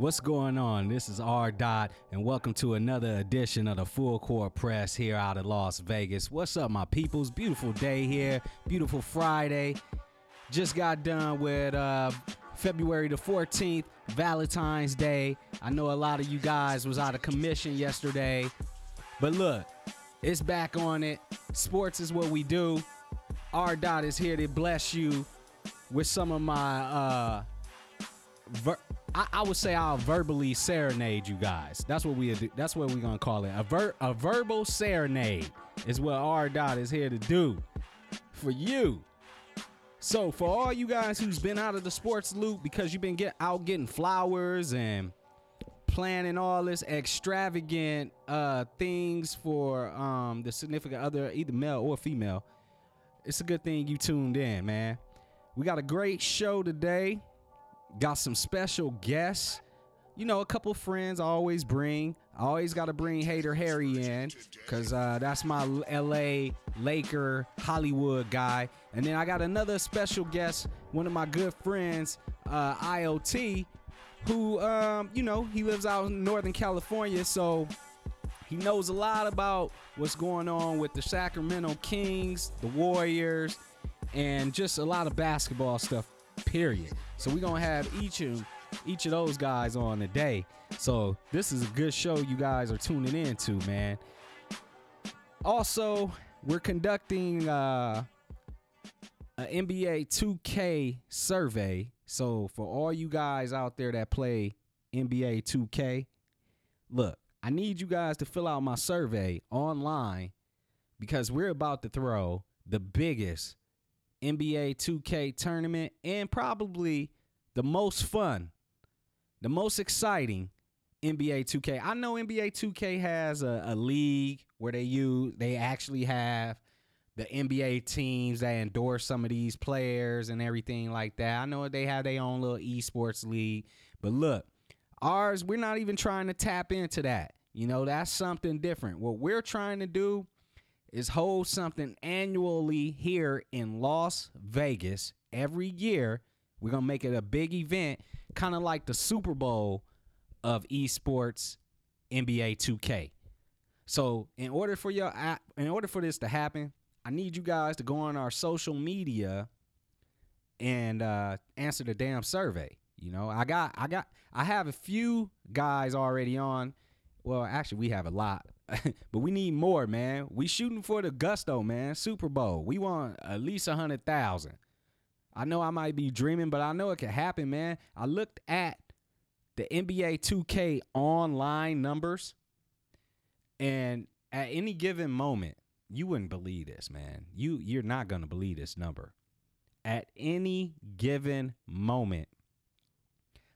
What's going on? This is R. Dot, and welcome to another edition of the Full Court Press here out of Las Vegas. What's up, my peoples? Beautiful day here, beautiful Friday. Just got done with uh, February the 14th, Valentine's Day. I know a lot of you guys was out of commission yesterday, but look, it's back on it. Sports is what we do. R. Dot is here to bless you with some of my uh, ver- I, I would say I'll verbally serenade you guys. That's what we that's what we're gonna call it. A ver- a verbal serenade is what R dot is here to do for you. So for all you guys who's been out of the sports loop because you've been get out getting flowers and planning all this extravagant uh things for um the significant other, either male or female, it's a good thing you tuned in, man. We got a great show today. Got some special guests. You know, a couple friends I always bring. I always got to bring Hater Harry in because uh, that's my LA Laker Hollywood guy. And then I got another special guest, one of my good friends, uh, IoT, who, um, you know, he lives out in Northern California. So he knows a lot about what's going on with the Sacramento Kings, the Warriors, and just a lot of basketball stuff period. So we're gonna have each of each of those guys on today. So this is a good show you guys are tuning in to, man. Also, we're conducting uh, an NBA 2K survey. So for all you guys out there that play NBA 2K, look, I need you guys to fill out my survey online because we're about to throw the biggest NBA 2K tournament and probably the most fun, the most exciting NBA 2K. I know NBA 2K has a, a league where they use they actually have the NBA teams that endorse some of these players and everything like that. I know they have their own little esports league, but look, ours we're not even trying to tap into that. You know, that's something different. What we're trying to do is hold something annually here in Las Vegas every year. We're to make it a big event, kind of like the Super Bowl of esports NBA 2K. So, in order for your in order for this to happen, I need you guys to go on our social media and uh, answer the damn survey. You know, I got I got I have a few guys already on. Well, actually, we have a lot but we need more, man. We shooting for the gusto, man. Super Bowl. We want at least a hundred thousand. I know I might be dreaming, but I know it can happen, man. I looked at the NBA 2K online numbers, and at any given moment, you wouldn't believe this, man. You you're not gonna believe this number. At any given moment,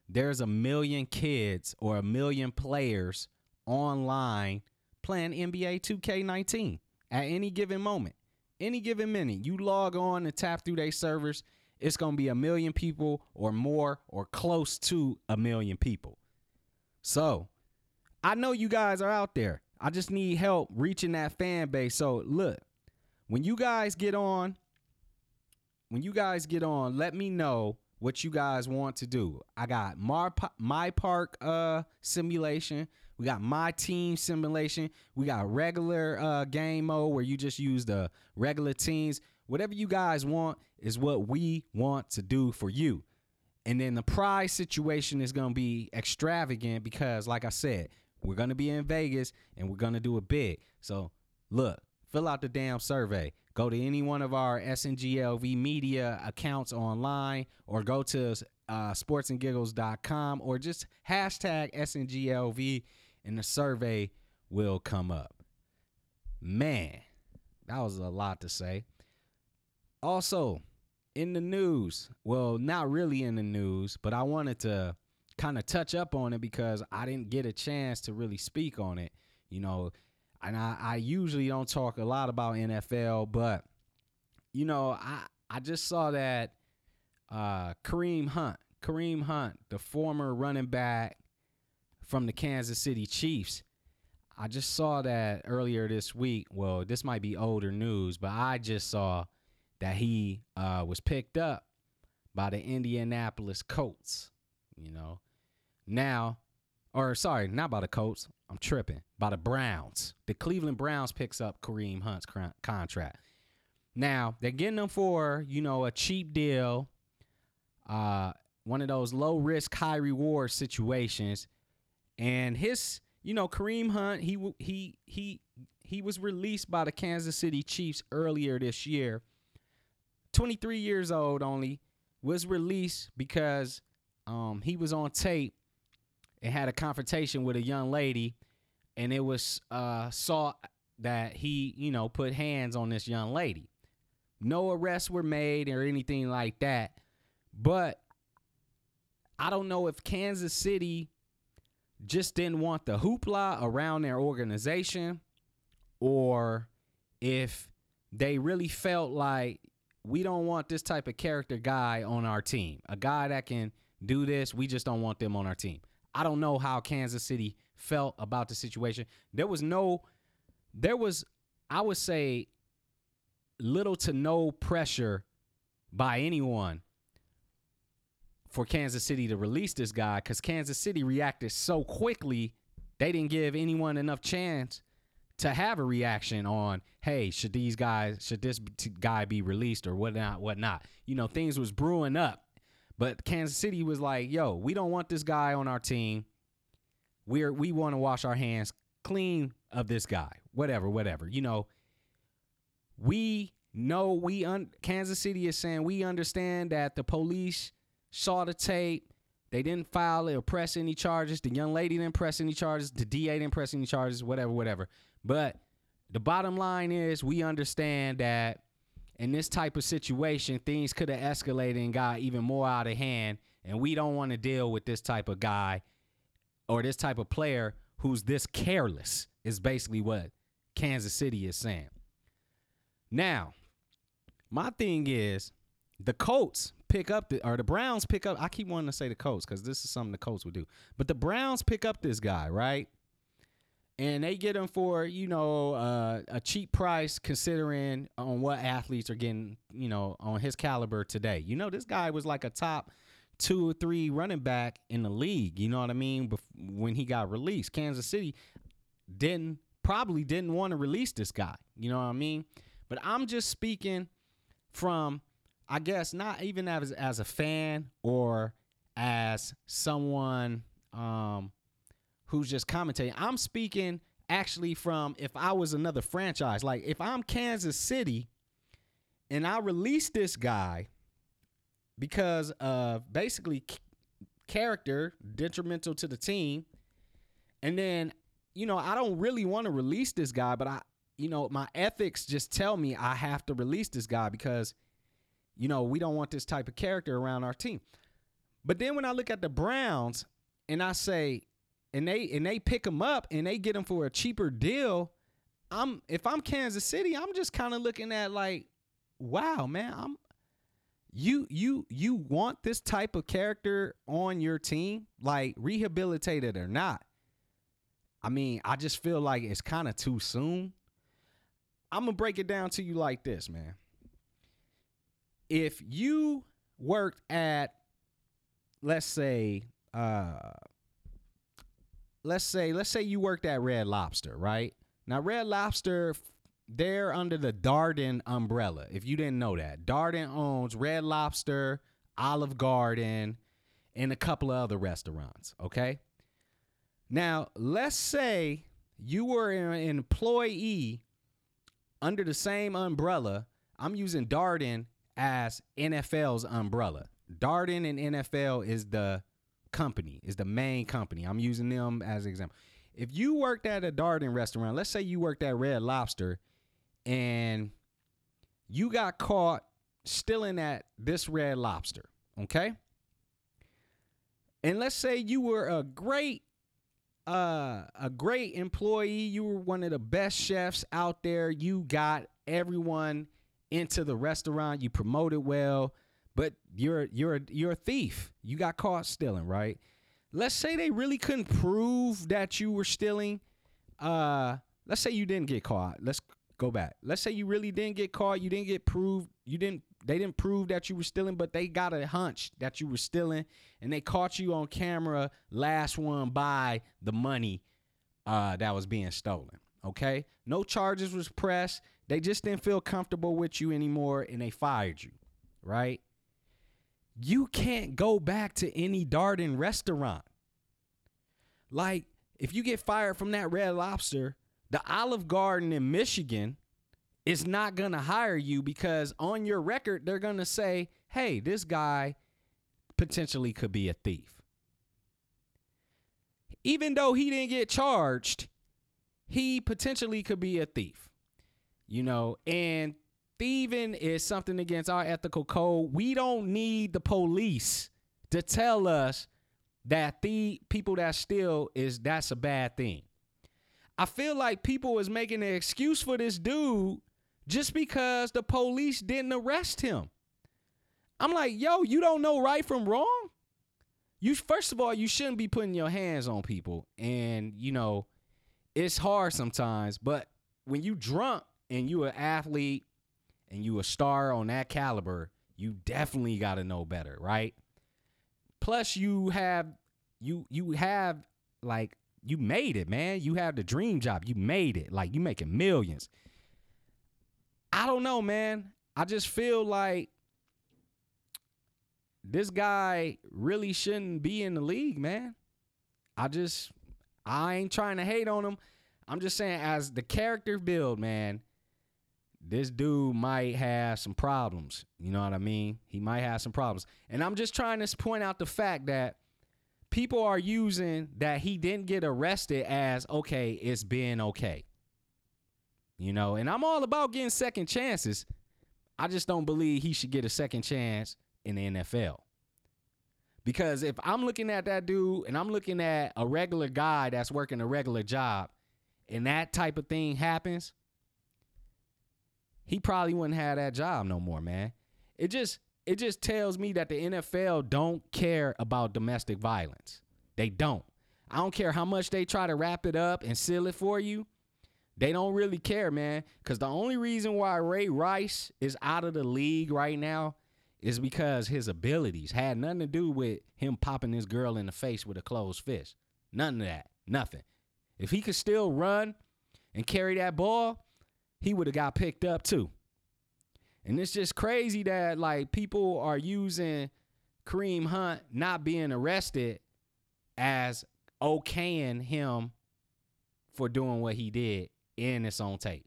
there's a million kids or a million players online playing NBA 2K19 at any given moment. Any given minute, you log on and tap through their servers, it's going to be a million people or more or close to a million people. So, I know you guys are out there. I just need help reaching that fan base. So, look, when you guys get on, when you guys get on, let me know what you guys want to do. I got Mar- my park uh simulation. We got my team simulation. We got regular uh, game mode where you just use the regular teams. Whatever you guys want is what we want to do for you. And then the prize situation is going to be extravagant because, like I said, we're going to be in Vegas and we're going to do it big. So, look, fill out the damn survey. Go to any one of our SNGLV media accounts online or go to uh, sportsandgiggles.com or just hashtag SNGLV and the survey will come up. Man, that was a lot to say. Also, in the news, well, not really in the news, but I wanted to kind of touch up on it because I didn't get a chance to really speak on it. You know, and I, I usually don't talk a lot about NFL, but you know, I I just saw that uh, Kareem Hunt, Kareem Hunt, the former running back from the Kansas City Chiefs. I just saw that earlier this week. Well, this might be older news, but I just saw that he uh, was picked up by the Indianapolis Colts. You know, Now, or sorry, not by the Colts. I'm tripping. By the Browns. The Cleveland Browns picks up Kareem Hunt's contract. Now, they're getting him for, you know, a cheap deal. Uh one of those low risk, high reward situations. And his, you know, Kareem Hunt, he he he he was released by the Kansas City Chiefs earlier this year. 23 years old only was released because um, he was on tape and had a confrontation with a young lady, and it was uh, saw that he, you know, put hands on this young lady. No arrests were made or anything like that, but I don't know if Kansas City just didn't want the hoopla around their organization or if they really felt like we don't want this type of character guy on our team. A guy that can do this, we just don't want them on our team. I don't know how Kansas City felt about the situation. There was no there was I would say little to no pressure by anyone for Kansas City to release this guy because Kansas City reacted so quickly, they didn't give anyone enough chance to have a reaction on, hey, should these guys, should this guy be released or whatnot, whatnot. You know, things was brewing up, but Kansas City was like, yo, we don't want this guy on our team. We're we want to wash our hands clean of this guy, whatever, whatever. You know, we know we un- Kansas City is saying we understand that the police saw the tape. They didn't file or press any charges. The young lady didn't press any charges. The DA didn't press any charges, whatever, whatever. But the bottom line is we understand that in this type of situation, things could have escalated and got even more out of hand. And we don't want to deal with this type of guy or this type of player who's this careless, is basically what Kansas City is saying. Now, my thing is the Colts pick up the or the Browns pick up. I keep wanting to say the Colts because this is something the Colts would do. But the Browns pick up this guy, right? And they get him for you know uh, a cheap price, considering on what athletes are getting, you know, on his caliber today. You know, this guy was like a top two or three running back in the league. You know what I mean? When he got released, Kansas City didn't probably didn't want to release this guy. You know what I mean? But I'm just speaking from I guess not even as as a fan or as someone um, who's just commentating. I'm speaking actually from if I was another franchise, like if I'm Kansas City and I release this guy because of basically character detrimental to the team, and then you know I don't really want to release this guy, but I you know my ethics just tell me I have to release this guy because you know, we don't want this type of character around our team. But then when I look at the Browns and I say, and they and they pick them up and they get them for a cheaper deal, I'm if I'm Kansas City, I'm just kind of looking at like, wow, man, I'm you you you want this type of character on your team, like rehabilitated or not. I mean, I just feel like it's kind of too soon. I'm gonna break it down to you like this, man if you worked at let's say uh let's say let's say you worked at Red Lobster, right? Now Red Lobster they're under the Darden umbrella. If you didn't know that. Darden owns Red Lobster, Olive Garden, and a couple of other restaurants, okay? Now, let's say you were an employee under the same umbrella. I'm using Darden as NFL's umbrella. Darden and NFL is the company, is the main company. I'm using them as an example. If you worked at a Darden restaurant, let's say you worked at Red Lobster and you got caught stealing at this Red Lobster, okay? And let's say you were a great uh a great employee, you were one of the best chefs out there. You got everyone into the restaurant, you promoted well, but you're you're you're a thief. You got caught stealing, right? Let's say they really couldn't prove that you were stealing. Uh, let's say you didn't get caught. Let's go back. Let's say you really didn't get caught. You didn't get proved. You didn't they didn't prove that you were stealing, but they got a hunch that you were stealing, and they caught you on camera, last one by the money uh, that was being stolen. Okay, no charges was pressed. They just didn't feel comfortable with you anymore, and they fired you. Right? You can't go back to any Darden restaurant. Like, if you get fired from that Red Lobster, the Olive Garden in Michigan is not going to hire you because on your record, they're going to say, hey, this guy potentially could be a thief. Even though he didn't get charged, he potentially could be a thief. You know, and thieving is something against our ethical code. We don't need the police to tell us that the people that steal is that's a bad thing. I feel like people is making an excuse for this dude just because the police didn't arrest him. I'm like, yo, you don't know right from wrong? You first of all, you shouldn't be putting your hands on people. And, you know, it's hard sometimes, but when you drunk and you're an athlete and you a star on that caliber, you definitely got to know better, right? Plus you have you you have like you made it, man. You have the dream job. You made it. Like you making millions. I don't know, man. I just feel like this guy really shouldn't be in the league, man. I just I ain't trying to hate on him. I'm just saying as the character build, man, this dude might have some problems. You know what I mean? He might have some problems. And I'm just trying to point out the fact that people are using that he didn't get arrested as okay, it's been okay. You know, and I'm all about getting second chances. I just don't believe he should get a second chance in the NFL. Because if I'm looking at that dude and I'm looking at a regular guy that's working a regular job and that type of thing happens, he probably wouldn't have that job no more, man. It just it just tells me that the NFL don't care about domestic violence. They don't. I don't care how much they try to wrap it up and seal it for you. They don't really care, man. Because the only reason why Ray Rice is out of the league right now is because his abilities had nothing to do with him popping this girl in the face with a closed fist. None of that. Nothing. If he could still run and carry that ball, he would have got picked up too. And it's just crazy that like people are using Kareem Hunt not being arrested as okaying him for doing what he did in its own tape.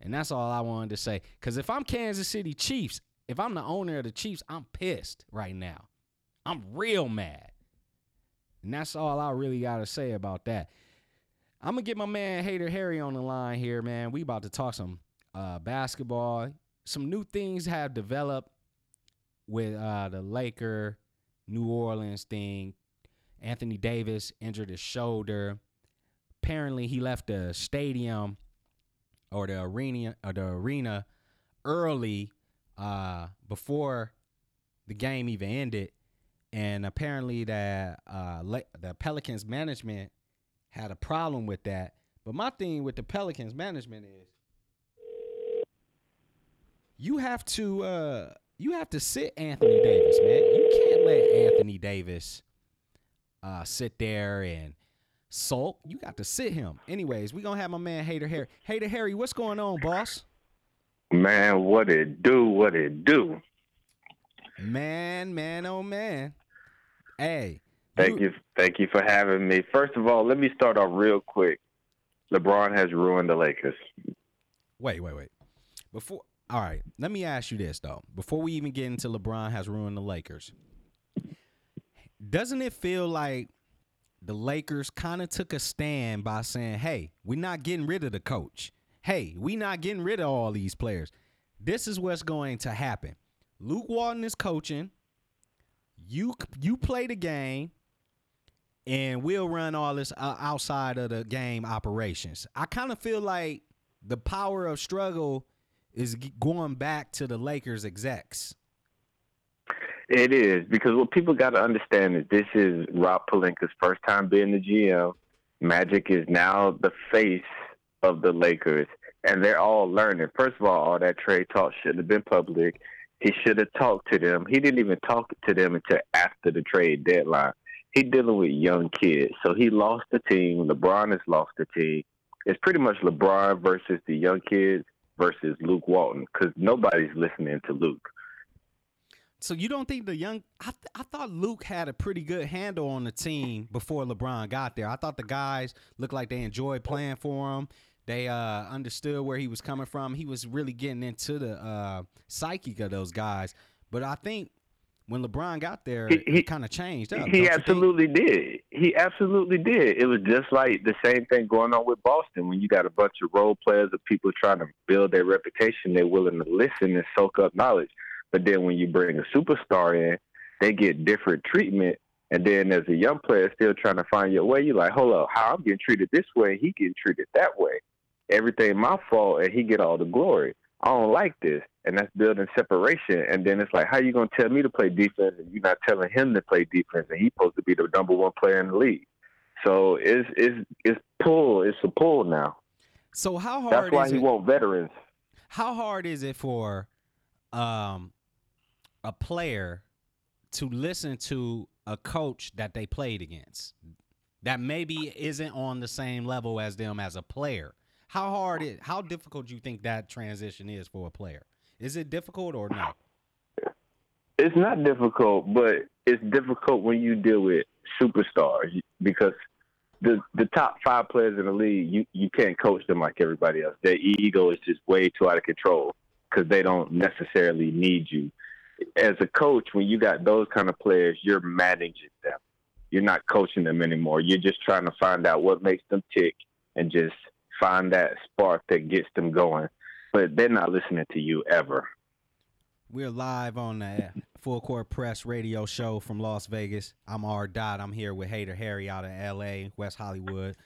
And that's all I wanted to say. Because if I'm Kansas City Chiefs, if I'm the owner of the Chiefs, I'm pissed right now. I'm real mad. And that's all I really got to say about that. I'm to get my man Hater Harry on the line here, man. We about to talk some uh, basketball. Some new things have developed with uh, the Laker New Orleans thing. Anthony Davis injured his shoulder apparently he left the stadium or the arena or the arena early uh, before the game even ended, and apparently that uh, the Pelicans management had a problem with that. But my thing with the Pelicans management is you have to uh, you have to sit Anthony Davis, man. You can't let Anthony Davis uh, sit there and sulk. You got to sit him. Anyways, we gonna have my man Hater Harry. Hater Harry, what's going on, boss? Man, what it do? What it do? Man, man, oh man. Hey. Thank you, thank you for having me. First of all, let me start off real quick. LeBron has ruined the Lakers. Wait, wait, wait. Before all right, let me ask you this though. Before we even get into LeBron has ruined the Lakers. Doesn't it feel like the Lakers kind of took a stand by saying, hey, we're not getting rid of the coach. Hey, we're not getting rid of all these players. This is what's going to happen. Luke Walton is coaching. You you play the game, and we'll run all this uh, outside of the game operations. I kind of feel like the power of struggle is going back to the Lakers execs. It is because what people got to understand is this is Rob Pelinka's first time being the GM. Magic is now the face of the Lakers, and they're all learning. First of all, all that trade talk shouldn't have been public. He should have talked to them. He didn't even talk to them until after the trade deadline. He dealing with young kids, so he lost the team. LeBron has lost the team. It's pretty much LeBron versus the young kids versus Luke Walton because nobody's listening to Luke. So you don't think the young? I, th- I thought Luke had a pretty good handle on the team before LeBron got there. I thought the guys looked like they enjoyed playing for him. They uh, understood where he was coming from. He was really getting into the uh, psyche of those guys. But I think when LeBron got there, he, he kind of changed up. He absolutely did. He absolutely did. It was just like the same thing going on with Boston. When you got a bunch of role players of people trying to build their reputation, they're willing to listen and soak up knowledge. But then when you bring a superstar in, they get different treatment. And then as a young player still trying to find your way, you're like, hold up, how I'm getting treated this way, he getting treated that way. Everything my fault, and he get all the glory. I don't like this, and that's building separation. And then it's like, how you gonna tell me to play defense, and you're not telling him to play defense, and he's supposed to be the number one player in the league. So it's it's it's pull. It's a pull now. So how hard? That's why he it, want veterans. How hard is it for um a player to listen to a coach that they played against that maybe isn't on the same level as them as a player. How hard is how difficult do you think that transition is for a player? Is it difficult or not? It's not difficult, but it's difficult when you deal with superstars because the the top five players in the league, you you can't coach them like everybody else. Their ego is just way too out of control because they don't necessarily need you as a coach, when you got those kind of players, you're managing them. You're not coaching them anymore. You're just trying to find out what makes them tick and just find that spark that gets them going. But they're not listening to you ever. We're live on the Full Court Press radio show from Las Vegas. I'm R. Dot. I'm here with Hater Harry out of L.A., West Hollywood.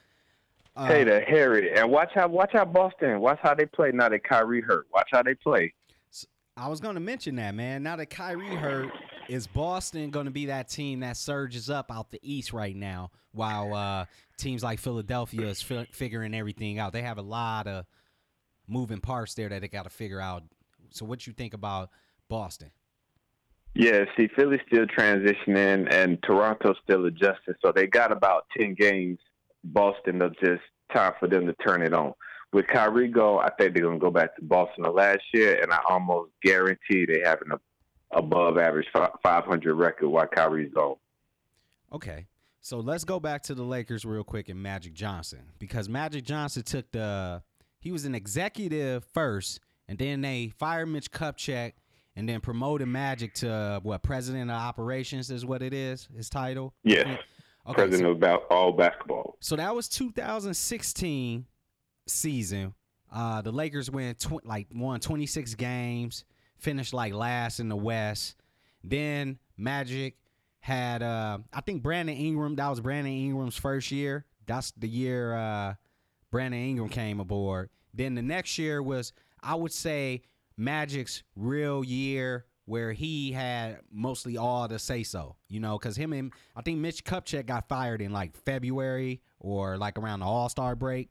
Uh, Hater Harry, and watch how watch how Boston. Watch how they play now that Kyrie hurt. Watch how they play. I was going to mention that, man. Now that Kyrie hurt, is Boston going to be that team that surges up out the East right now, while uh, teams like Philadelphia is fi- figuring everything out? They have a lot of moving parts there that they got to figure out. So, what you think about Boston? Yeah, see, Philly's still transitioning, and Toronto's still adjusting. So they got about ten games. Boston, of just time for them to turn it on with Kyrie go, I think they're going to go back to Boston of last year, and I almost guarantee they have an above average 500 record while Kyrie's gone. Okay. So let's go back to the Lakers real quick and Magic Johnson because Magic Johnson took the he was an executive first and then they fired Mitch Kupchak and then promoted Magic to what president of operations is what it is his title. Yeah. Okay, president so, of all basketball. So that was 2016 season, uh, the Lakers went tw- like won 26 games, finished like last in the West. Then Magic had uh, I think Brandon Ingram. That was Brandon Ingram's first year. That's the year uh, Brandon Ingram came aboard. Then the next year was I would say Magic's real year where he had mostly all the say so, you know, because him and I think Mitch Kupchak got fired in like February or like around the All Star break.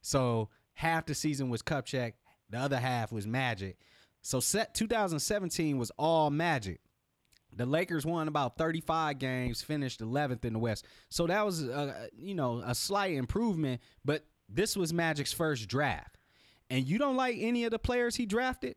So half the season was Kupchak, the other half was Magic. So set 2017 was all Magic. The Lakers won about 35 games, finished 11th in the West. So that was, a, you know, a slight improvement. But this was Magic's first draft, and you don't like any of the players he drafted.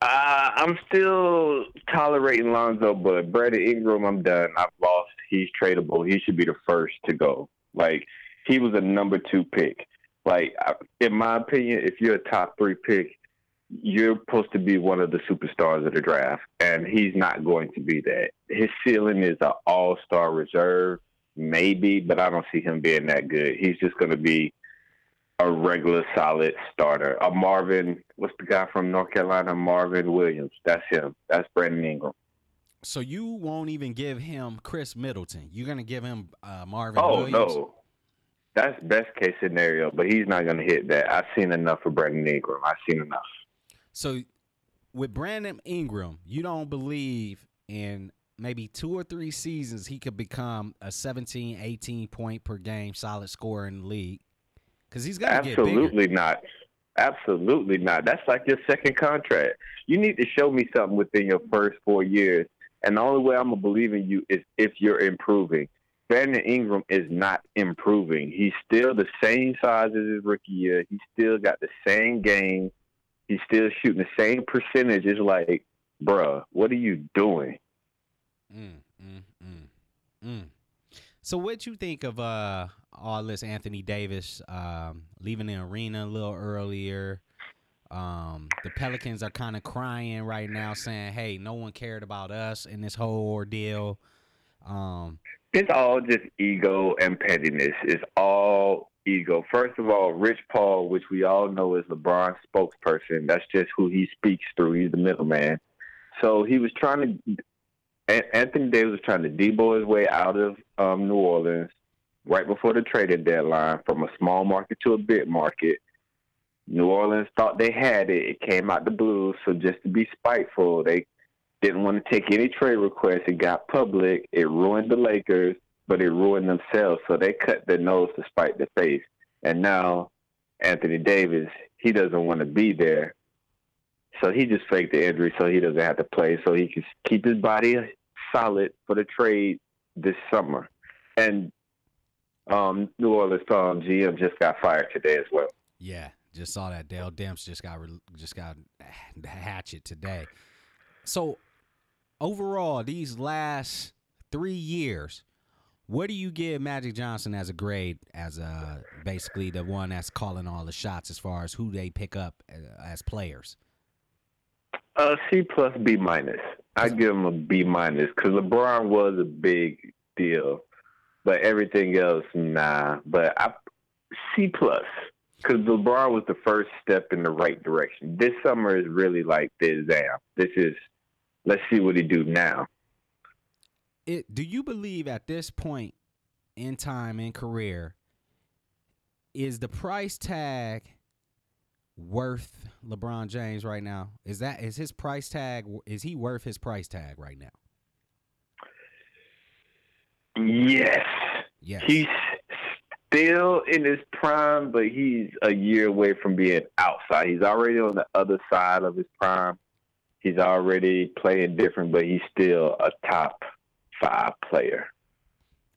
Uh, I'm still tolerating Lonzo, but Brandon Ingram, I'm done. I've lost. He's tradable. He should be the first to go. Like he was a number two pick. Like, in my opinion, if you're a top three pick, you're supposed to be one of the superstars of the draft, and he's not going to be that. His ceiling is an all star reserve, maybe, but I don't see him being that good. He's just going to be a regular solid starter. A Marvin, what's the guy from North Carolina? Marvin Williams. That's him. That's Brandon Ingram. So you won't even give him Khris Middleton. You're gonna give him uh, Marvin. Oh Williams? no, that's best case scenario, but he's not going to hit that. I've seen enough for Brandon Ingram. I've seen enough. So with Brandon Ingram, you don't believe in maybe two or three seasons he could become a 17, 18 point per game solid scorer in the league? Because he's got to get Absolutely not. Absolutely not. That's like your second contract. You need to show me something within your first four years. And the only way I'm gonna believe in you is if you're improving. Brandon Ingram is not improving. He's still the same size as his rookie year. He's still got the same game. He's still shooting the same percentage. It's like, bruh, what are you doing? Mm, mm, mm, mm. So what you think of uh all this Anthony Davis um, leaving the arena a little earlier? Um, the Pelicans are kind of crying right now, saying, "Hey, no one cared about us in this whole ordeal." Um, it's all just ego and pettiness. It's all ego. First of all, Rich Paul, which we all know is LeBron's spokesperson, that's just who he speaks through. He's the middleman. So he was trying to. Anthony Davis was trying to debo his way out of um, New Orleans right before the trading deadline from a small market to a big market. New Orleans thought they had it. It came out the blue. So just to be spiteful, they didn't want to take any trade requests. It got public. It ruined the Lakers, but they ruined themselves. So they cut their nose to spite their face. And now Anthony Davis, he doesn't want to be there. So he just faked the injury so he doesn't have to play, so he can keep his body solid for the trade this summer. And um, New Orleans um, GM just got fired today as well. Yeah, just saw that Dell Demps just got just got hatchet today. So overall, these last three years, what do you give Magic Johnson as a grade as a basically the one that's calling all the shots as far as who they pick up uh, as players? Uh, C plus B minus. I give him a B minus because LeBron was a big deal, but everything else, nah. But I C plus because LeBron was the first step in the right direction. This summer is really like the exam. This is let's see what he do now. It, do you believe at this point in time in career is the price tag worth LeBron James right now? Is that is his price tag is he worth his price tag right now? Yes. Yes. He's still in his prime, but he's a year away from being outside. He's already on the other side of his prime he's already playing different, but he's still a top five player.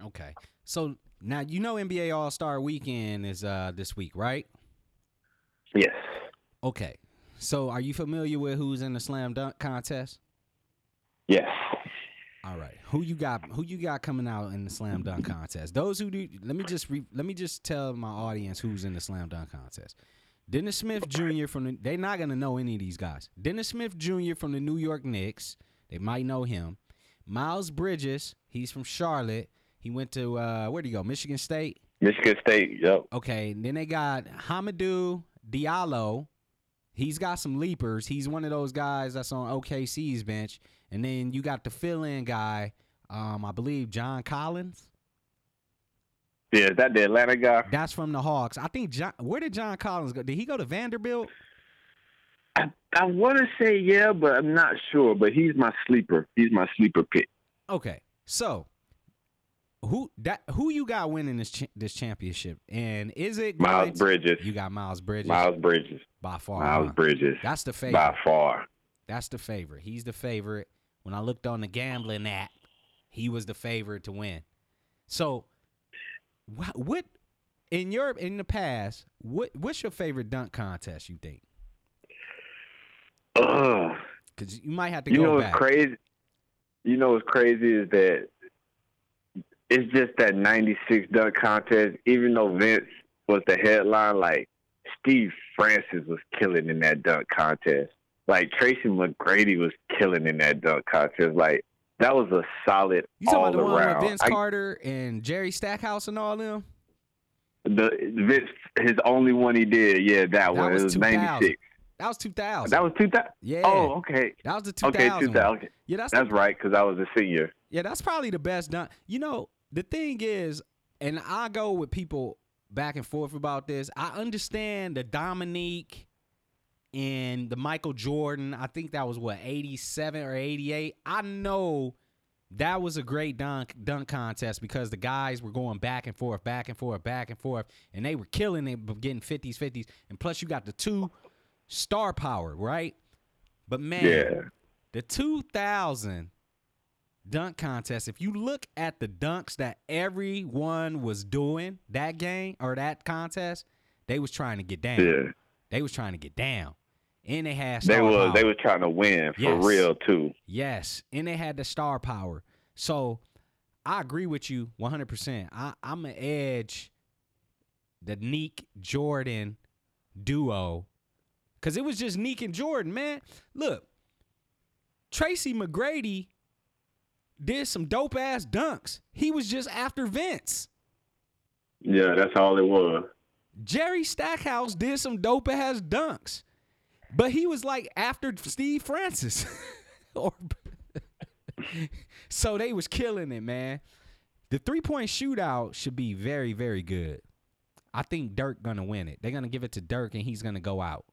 Okay, so now you know NBA All Star Weekend is uh this week, right? Yes. Okay, so are you familiar with who's in the slam dunk contest? Yes. All right. Who you got? Who you got coming out in the slam dunk contest? Those who do. Let me just re, let me just tell my audience who's in the slam dunk contest. Dennis Smith Jr. from the they're not gonna know any of these guys. Dennis Smith Jr. from the New York Knicks. They might know him. Miles Bridges, he's from Charlotte. He went to uh where did he go? Michigan State? Michigan State, yep. Okay. And then they got Hamidou Diallo. He's got some leapers. He's one of those guys that's on OKC's bench. And then you got the fill-in guy, um, I believe John Collins. Yeah, is that the Atlanta guy? That's from the Hawks. I think John. Where did John Collins go? Did he go to Vanderbilt? I, I want to say yeah, but I'm not sure. But he's my sleeper. He's my sleeper pick. Okay, so who that who you got winning this ch- this championship? And is it Miles Bridges? You got Miles Bridges. Miles Bridges by far. Miles huh? Bridges. That's the favorite by far. That's the favorite. He's the favorite. When I looked on the gambling app, he was the favorite to win. So what, what in your in the past? What what's your favorite dunk contest? You think? Because you might have to. You know what's crazy? You know what's crazy is that it's just that '96 dunk contest. Even though Vince was the headline, like Steve Francis was killing in that dunk contest. Like Tracy McGrady was killing in that dunk contest. Like that was a solid. You talking about the one with Vince I, Carter and Jerry Stackhouse and all them? The Vince, his only one he did, yeah, that, that one. Was it was ninety six. That was two thousand. That was two thousand. Yeah. Oh, okay. That was the two thousand. Okay, two thousand. Yeah, that's that's the, right because I was a senior. Yeah, that's probably the best done. You know, the thing is, and I go with people back and forth about this. I understand the Dominique and the Michael Jordan, I think that was what, 87 or 88. I know that was a great dunk dunk contest because the guys were going back and forth, back and forth, back and forth, and they were killing it, getting fifties, fifties, and plus you got the two star power, right? But man, Yeah. the 2000 dunk contest, if you look at the dunks that everyone was doing that game or that contest, they was trying to get down. Yeah. They was trying to get down. And they had They was power. they was trying to win for Yes. real too. Yes, and they had the star power. So I agree with you 100%. I, I'm an edge the Nique Jordan duo because it was just Nique and Jordan, man. Look, Tracy McGrady did some dope ass dunks. He was just after Vince. Yeah, that's all it was. Jerry Stackhouse did some dope ass dunks, but he was like after Steve Francis. or so they was killing it, man. The three point shootout should be very, very good. I think Dirk gonna win it. They're gonna give it to Dirk, and he's gonna go out.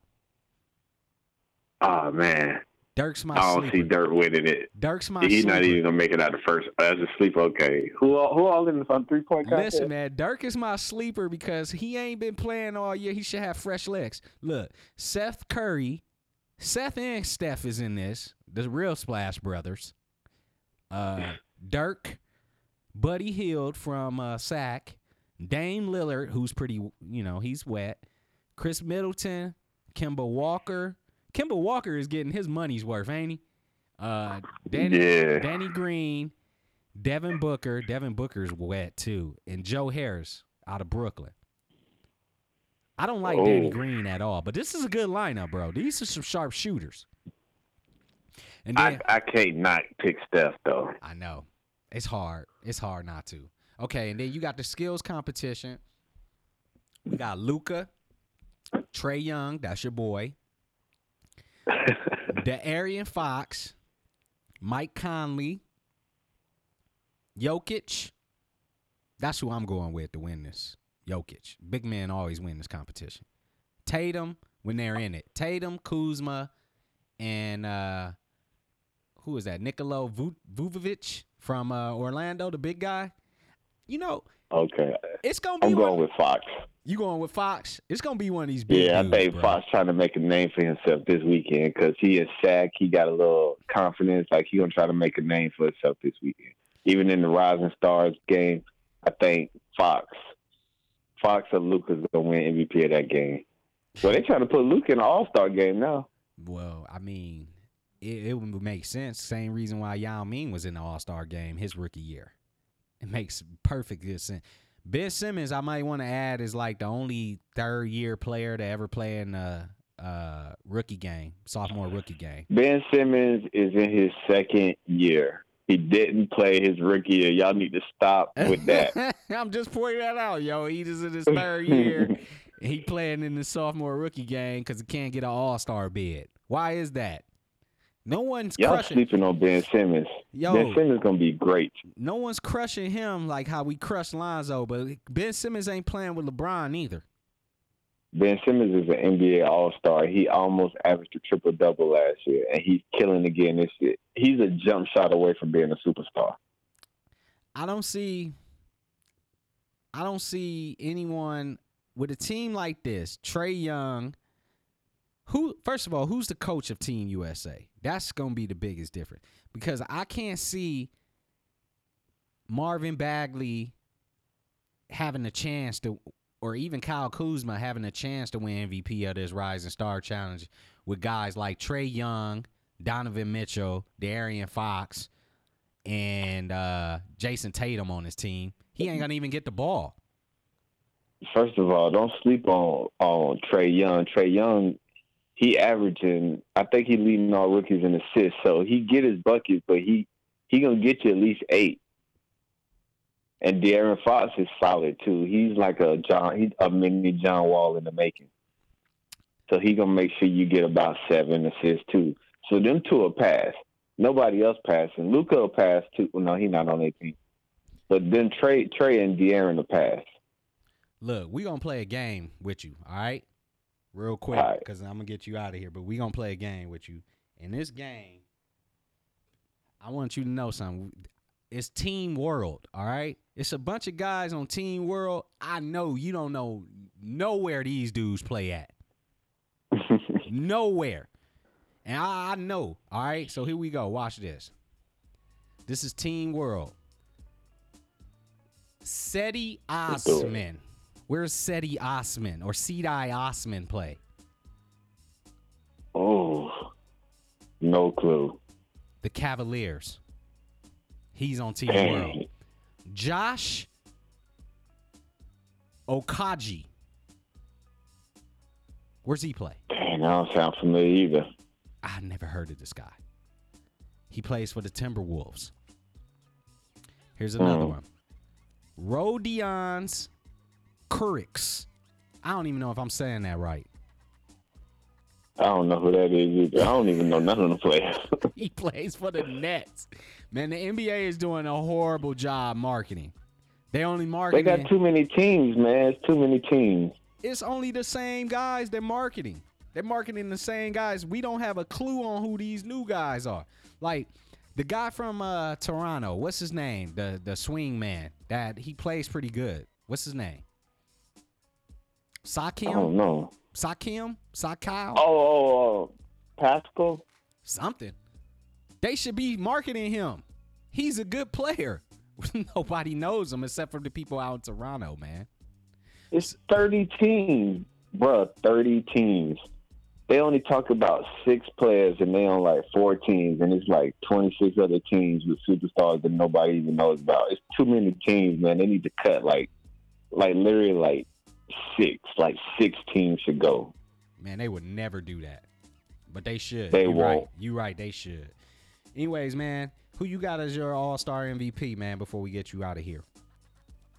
Oh man, Dirk's my I don't see sleeper. Dirt winning it. Dirk's my sleeper. He's not even gonna make it out the first as a sleep. Okay, who all, who all in the three point contest? Listen, man, Dirk is my sleeper because he ain't been playing all year. He should have fresh legs. Look, Seth Curry, Seth and Steph is in this. The real Splash Brothers. Uh, Dirk, Buddy Hield from uh, Sac, Dame Lillard, who's pretty, you know, he's wet. Khris Middleton, Kemba Walker. Kemba Walker is getting his money's worth, ain't he? Uh, Danny, Yeah. Danny Green, Devin Booker. Devin Booker's wet too, and Joe Harris out of Brooklyn. I don't like Danny Oh. Green at all, but this is a good lineup, bro. These are some sharp shooters. And I then I can't not pick Steph though. I know it's hard. It's hard not to. Okay, and then you got the skills competition. We got Luka, Trae Young. That's your boy. De'Aaron Fox, Mike Conley, Jokic. That's who I'm going with to win this. Jokic. Big men always win this competition. Tatum, when they're in it. Tatum, Kuzma, and uh who is that? Nikola Vu- Vujovic from uh, Orlando, the big guy. You know, okay, it's gonna be I'm one. going with Fox. you going with Fox? It's gonna be one of these big Yeah, I dudes, think bro. Fox trying to make a name for himself this weekend because he is Shaq. He got a little confidence, like he gonna try to make a name for himself this weekend. Even in the Rising Stars game, I think Fox, Fox or Luka's gonna win MVP of that game. Well, they trying to put Luka in the All Star game now. Well, I mean, it, it would make sense. Same reason why Yao Ming was in the All Star game his rookie year. It makes perfect good sense. Ben Simmons, I might want to add, is like the only third year player to ever play in a uh, rookie game, sophomore rookie game. Ben Simmons is in his second year. He didn't play his rookie year. Y'all need to stop with that. I'm just pointing that out, yo. He's in his third year. he playing in the sophomore rookie game because he can't get an All Star bid. Why is that? No one's Y'all crushing. sleeping on Ben Simmons. Yo, Ben Simmons gonna be great. no one's crushing him like how we crushed Lonzo, but Ben Simmons ain't playing with LeBron either. Ben Simmons is an NBA All Star. He almost averaged a triple double last year, and he's killing again this year. He's a jump shot away from being a superstar. I don't see I don't see anyone with a team like this, Trae Young. Who first of all, who's the coach of Team USA? That's gonna be the biggest difference. Because I can't see Marvin Bagley having a chance to or even Kyle Kuzma having a chance to win MVP of this Rising Star Challenge with guys like Trae Young, Donovan Mitchell, De'Aaron Fox, and uh, Jayson Tatum on his team. He ain't gonna even get the ball. First of all, don't sleep on on Trae Young. Trae Young, he averaging. I think he leading all rookies in assists. So he get his buckets, but he he gonna get you at least eight. And De'Aaron Fox is solid too. He's like a John, he's a mini John Wall in the making. So he gonna make sure you get about seven assists too. So them two will pass. Nobody else passing. Luka will pass too. Well, no, he's not on 18. But then Trae, Trae and De'Aaron will pass. Look, we gonna play a game with you, all right? Real quick, All right. because I'm gonna get you out of here. But we gonna play a game with you. In this game, I want you to know something. It's Team World. All right, it's a bunch of guys on Team World. I know you don't know nowhere these dudes play at. nowhere. And I, I know. All right, so here we go. Watch this. This is Team World. Cedi Osman. Where's Cedi Osman or Sedai Osman play? Oh, no clue. The Cavaliers. He's on Team Dang. World. Josh Okogie. Where's he play? Dang, that don't sound familiar either. I never heard of this guy. He plays for the Timberwolves. Here's another Mm. one. Rodions Kurucs. I don't even know if I'm saying that right. I don't know who that is either. I don't even know none of the players. He plays for the Nets. Man, the NBA is doing a horrible job marketing. They only market. they got too many teams, man. It's too many teams. it's only the same guys they're marketing. They're marketing the same guys. We don't have a clue on who these new guys are. Like the guy from uh, Toronto, what's his name? The the swing man that he plays pretty good. What's his name? I don't Sakim? know. Sakim? Sakal? Oh, oh, oh. Pascal? Something. They should be marketing him. He's a good player. Nobody knows him except for the people out in Toronto, man. It's 30 teams, bruh. 30 teams. They only talk about six players and they on like four teams, and it's like 26 other teams with superstars that nobody even knows about. It's too many teams, man. They need to cut like, like literally like six, like six teams should go. Man, they would never do that. But they should. They you won't. Right. You right, they should. Anyways, man, who you got as your all-star MVP, man, before we get you out of here?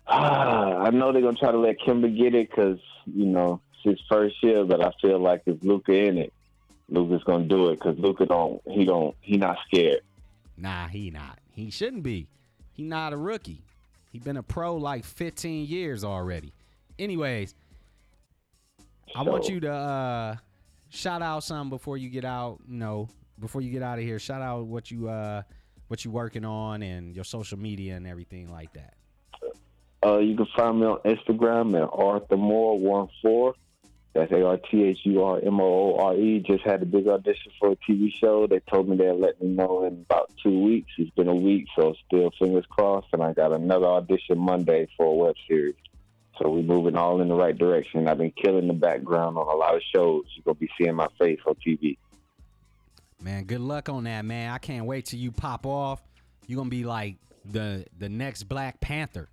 Ah, I know they're gonna try to let Kemba get it because you know it's his first year, but I feel like if Luka in it, Luka's gonna do it because Luka don't he don't he not scared. Nah, he not. He shouldn't be. He not a rookie. He been a pro like 15 years already. Anyways, I want you to uh shout out some before you get out, you know, before you get out of here. Shout out what you uh what you working on and your social media and everything like that. Uh, you can find me on Instagram at Arthur Moore one four. That's A R T H U R M O O R E. Just had a big audition for a TV show. They told me they'll let me know in about two weeks. It's been a week, so still fingers crossed. And I got another audition Monday for a web series. So we're moving all in the right direction. I've been killing the background on a lot of shows. You're gonna be seeing my face on TV. Man, good luck on that, man. I can't wait till you pop off. You're gonna be like the the next Black Panther.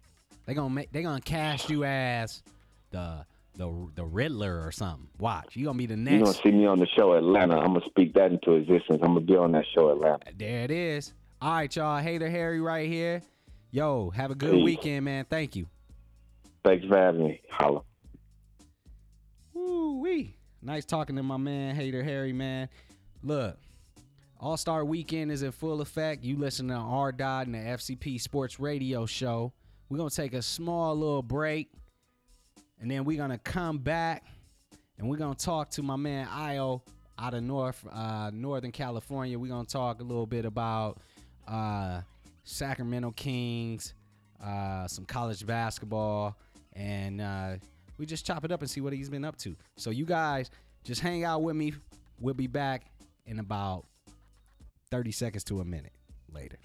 They gonna make they gonna cast you as the the the Riddler or something. Watch, you gonna be the next. You're gonna see me on the show Atlanta. I'm gonna speak that into existence. I'm gonna be on that show Atlanta. There it is. All right, y'all. Hater Harry right here. Yo, have a good Peace. weekend, man. Thank you. Thanks for having me. Holla. Woo wee. Nice talking to my man, Hater Harry, man. Look, All Star Weekend is in full effect. You listen to R Dot and the FCP Sports Radio Show. We're gonna take a small little break, and then we're gonna come back, and we're gonna talk to my man Io out of North uh, Northern California. We're gonna talk a little bit about uh, Sacramento Kings, uh, some college basketball, and uh, we just chop it up and see what he's been up to. So you guys just hang out with me. We'll be back in about 30 seconds to a minute later.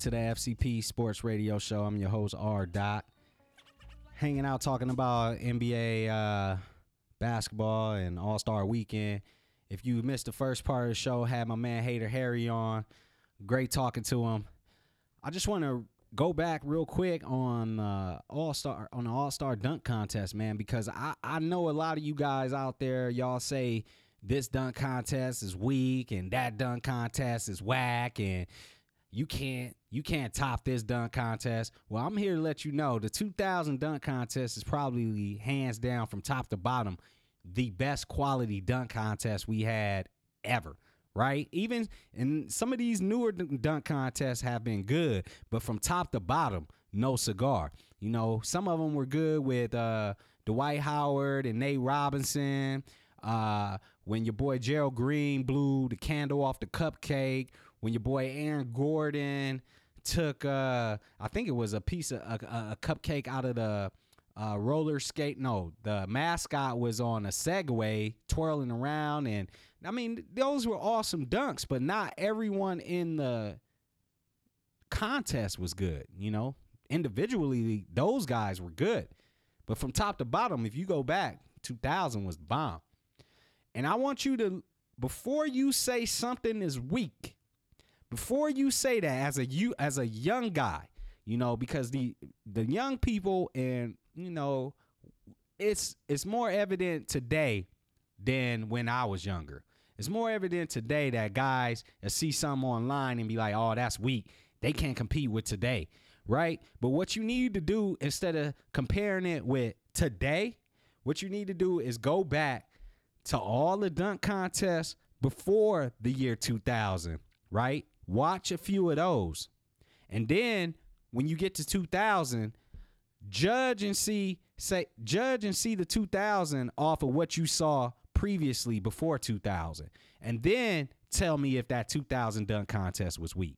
To the FCP Sports Radio Show. I'm your host, R. Dot. Hanging out talking about NBA uh, basketball and All Star Weekend. If you missed the first part of the show, had my man Hater Harry on. Great talking to him. I just want to go back real quick on uh, All Star on the All Star Dunk Contest, man, because I I know a lot of you guys out there, y'all say this dunk contest is weak and that dunk contest is whack and you can't you can't top this dunk contest. Well, I'm here to let you know the 2000 dunk contest is probably hands down from top to bottom the best quality dunk contest we had ever. Right? Even and some of these newer dunk contests have been good, but from top to bottom, no cigar. You know, some of them were good with uh Dwight Howard and Nate Robinson. Uh, when your boy Gerald Green blew the candle off the cupcake, when your boy Aaron Gordon took uh I think it was a piece of a, a cupcake out of the uh, roller skate. No, the mascot was on a Segway twirling around, and I mean those were awesome dunks, but not everyone in the contest was good. You know, individually those guys were good, but from top to bottom, if you go back, 2000 was bomb. And I want you to, before you say something is weak, before you say that as a you as a young guy, you know, because the the young people and you know, it's it's more evident today than when I was younger. It's more evident today that guys see something online and be like, "Oh, that's weak. They can't compete with today." Right? But what you need to do instead of comparing it with today, what you need to do is go back to all the dunk contests before the year 2000, right? Watch a few of those. And then when you get to 2000, judge and see say judge and see the 2000 off of what you saw previously before 2000. And then tell me if that 2000 dunk contest was weak.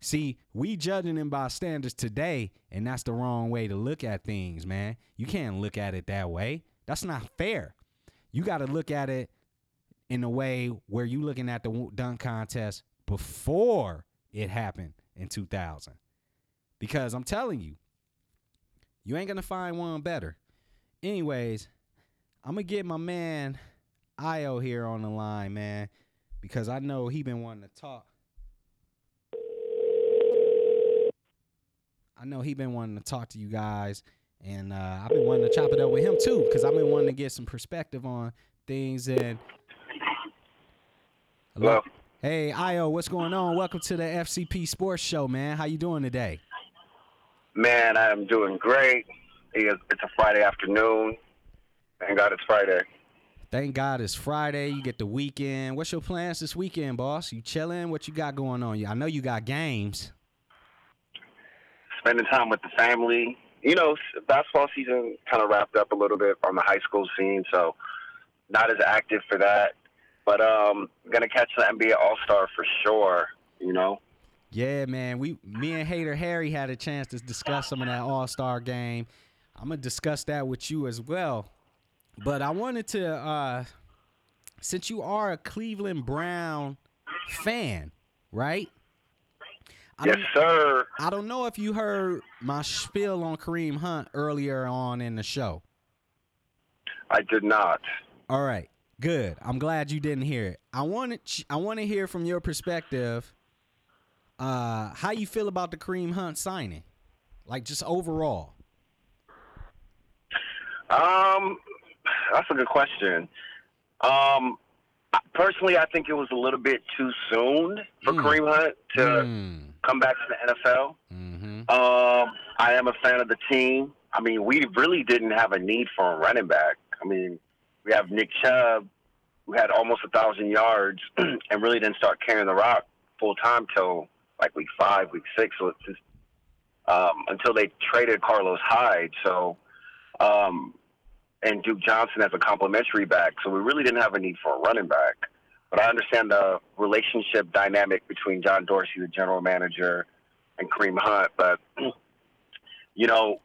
See, we judging them by standards today, and that's the wrong way to look at things, man. You can't look at it that way. That's not fair you got to look at it in a way where you looking at the dunk contest before it happened in 2000. Because I'm telling you, you ain't gonna find one better. Anyways, I'm gonna get my man Io here on the line, man, because I know he been wanting to talk. I know he been wanting to talk to you guys and uh, I've been wanting to chop it up with him too, because I've been wanting to get some perspective on things. And hello, hey Io, what's going on? Welcome to the FCP Sports Show, man. How you doing today? Man, I'm doing great. It's a Friday afternoon. Thank God it's Friday. Thank God it's Friday. You get the weekend. What's your plans this weekend, boss? You chilling? What you got going on? I know you got games. Spending time with the family, you know, basketball season kind of wrapped up a little bit on the high school scene, so not as active for that. But um, gonna catch the NBA All Star for sure. You know. Yeah, man. We, me and Hater Harry had a chance to discuss some of that All Star game. I'm gonna discuss that with you as well. But I wanted to, uh, since you are a Cleveland Brown fan, right? I yes, sir. I don't know if you heard my spiel on Kareem Hunt earlier on in the show. I did not. All right, good. I'm glad you didn't hear it. I want to. I want to hear from your perspective. Uh, how you feel about the Kareem Hunt signing, like just overall? Um, that's a good question. Um, personally, I think it was a little bit too soon for mm. Kareem Hunt to. Mm come back to the NFL. Mm-hmm. Um, I am a fan of the team. I mean, we really didn't have a need for a running back. I mean, we have Nick Chubb, who had almost a thousand yards and really didn't start carrying the rock full time till like week five, week six. So it's just, um, until they traded Carlos Hyde. So, um, and Duke Johnson as a complimentary back. So we really didn't have a need for a running back. But I understand the relationship dynamic between John Dorsey, the general manager, and Kareem Hunt. But you know,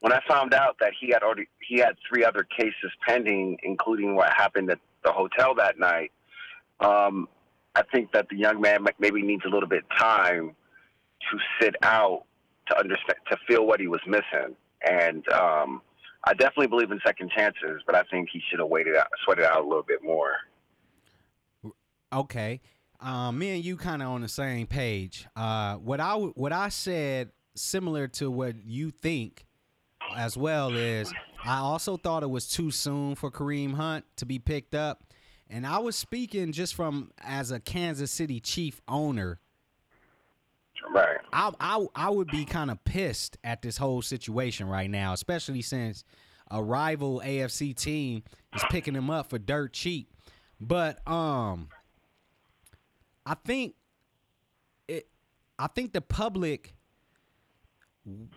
when I found out that he had already he had three other cases pending, including what happened at the hotel that night, um, I think that the young man maybe needs a little bit of time to sit out to understand to feel what he was missing. And um, I definitely believe in second chances, but I think he should have waited out, sweated out a little bit more. Okay, um, me and you kind of on the same page. Uh, what I what I said similar to what you think as well is I also thought it was too soon for Kareem Hunt to be picked up. And I was speaking just from as a Kansas City Chief owner. Right. I I, I would be kind of pissed at this whole situation right now, especially since a rival AFC team is picking him up for dirt cheap. But um I think it I think the public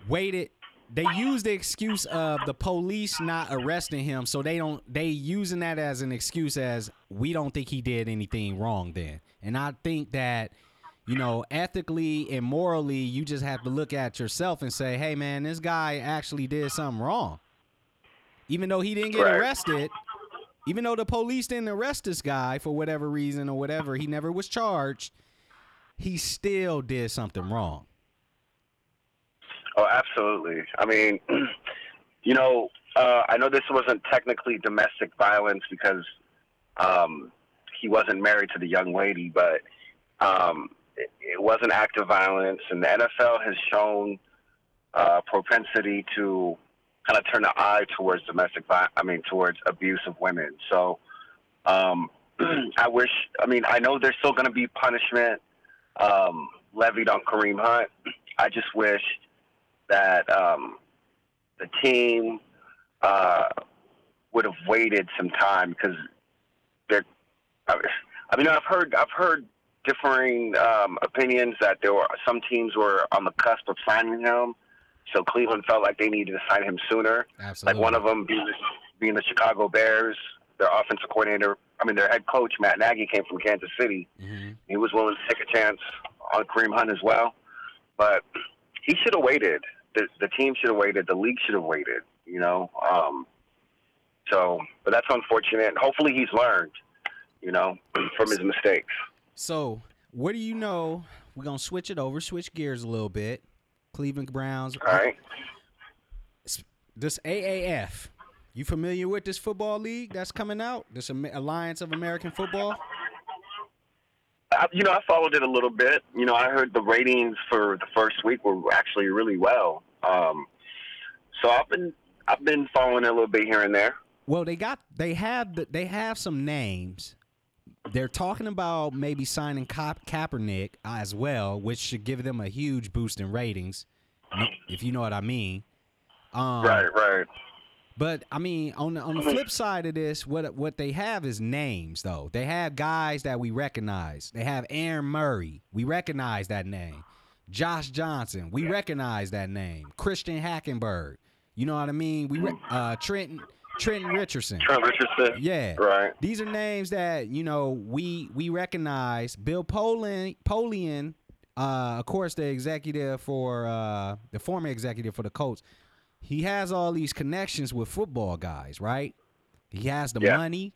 waited they use the excuse of the police not arresting him so they don't they using that as an excuse as we don't think he did anything wrong then. And i think that you know ethically and morally you just have to look at yourself and say hey man this guy actually did something wrong. Even though he didn't get Right. arrested even though the police didn't arrest this guy for whatever reason or whatever he never was charged he still did something wrong Oh, absolutely. I mean, you know, uh, I know this wasn't technically domestic violence because um, he wasn't married to the young lady, but um, it, it was an act of violence, and the NFL has shown uh, propensity to kind of turn the eye towards domestic violence. I mean, towards abuse of women. So, um, I wish. I mean, I know there's still going to be punishment um, levied on Kareem Hunt. I just wish that um, the team uh, would have waited some time because they're. I mean, I've heard I've heard differing um, opinions that there were some teams were on the cusp of signing him, so Cleveland felt like they needed to sign him sooner. absolutely Like one of them being the, being the Chicago Bears, their offensive coordinator. I mean, their head coach Matt Nagy came from Kansas City. Mhm. He was willing to take a chance on Kareem Hunt as well, but he should have waited. The, the team should have waited. The league should have waited. You know, um, so but that's unfortunate. Hopefully, he's learned. You know, from his mistakes. So, what do you know? We're gonna switch it over, switch gears a little bit. Cleveland Browns. All right. This AAF. You familiar with this football league that's coming out? This Alliance of American Football. I, you know, I followed it a little bit. You know, I heard the ratings for the first week were actually really well. Um, so I've been I've been following it a little bit here and there. Well, they got they have the, they have some names. They're talking about maybe signing Ka- Kaepernick as well, which should give them a huge boost in ratings, if you know what I mean. Um, right, right. But I mean, on the on the flip side of this, what what they have is names though. They have guys that we recognize. They have Aaron Murray. We recognize that name. Josh Johnson. We recognize that name. Christian Hackenberg. You know what I mean? We re- uh Trenton Trenton Richardson. Trent Richardson. Yeah. Right. These are names that you know we we recognize. Bill Polian, Polian, uh, of course, the executive for uh, the former executive for the Colts. He has all these connections with football guys, right? He has the Yeah. money.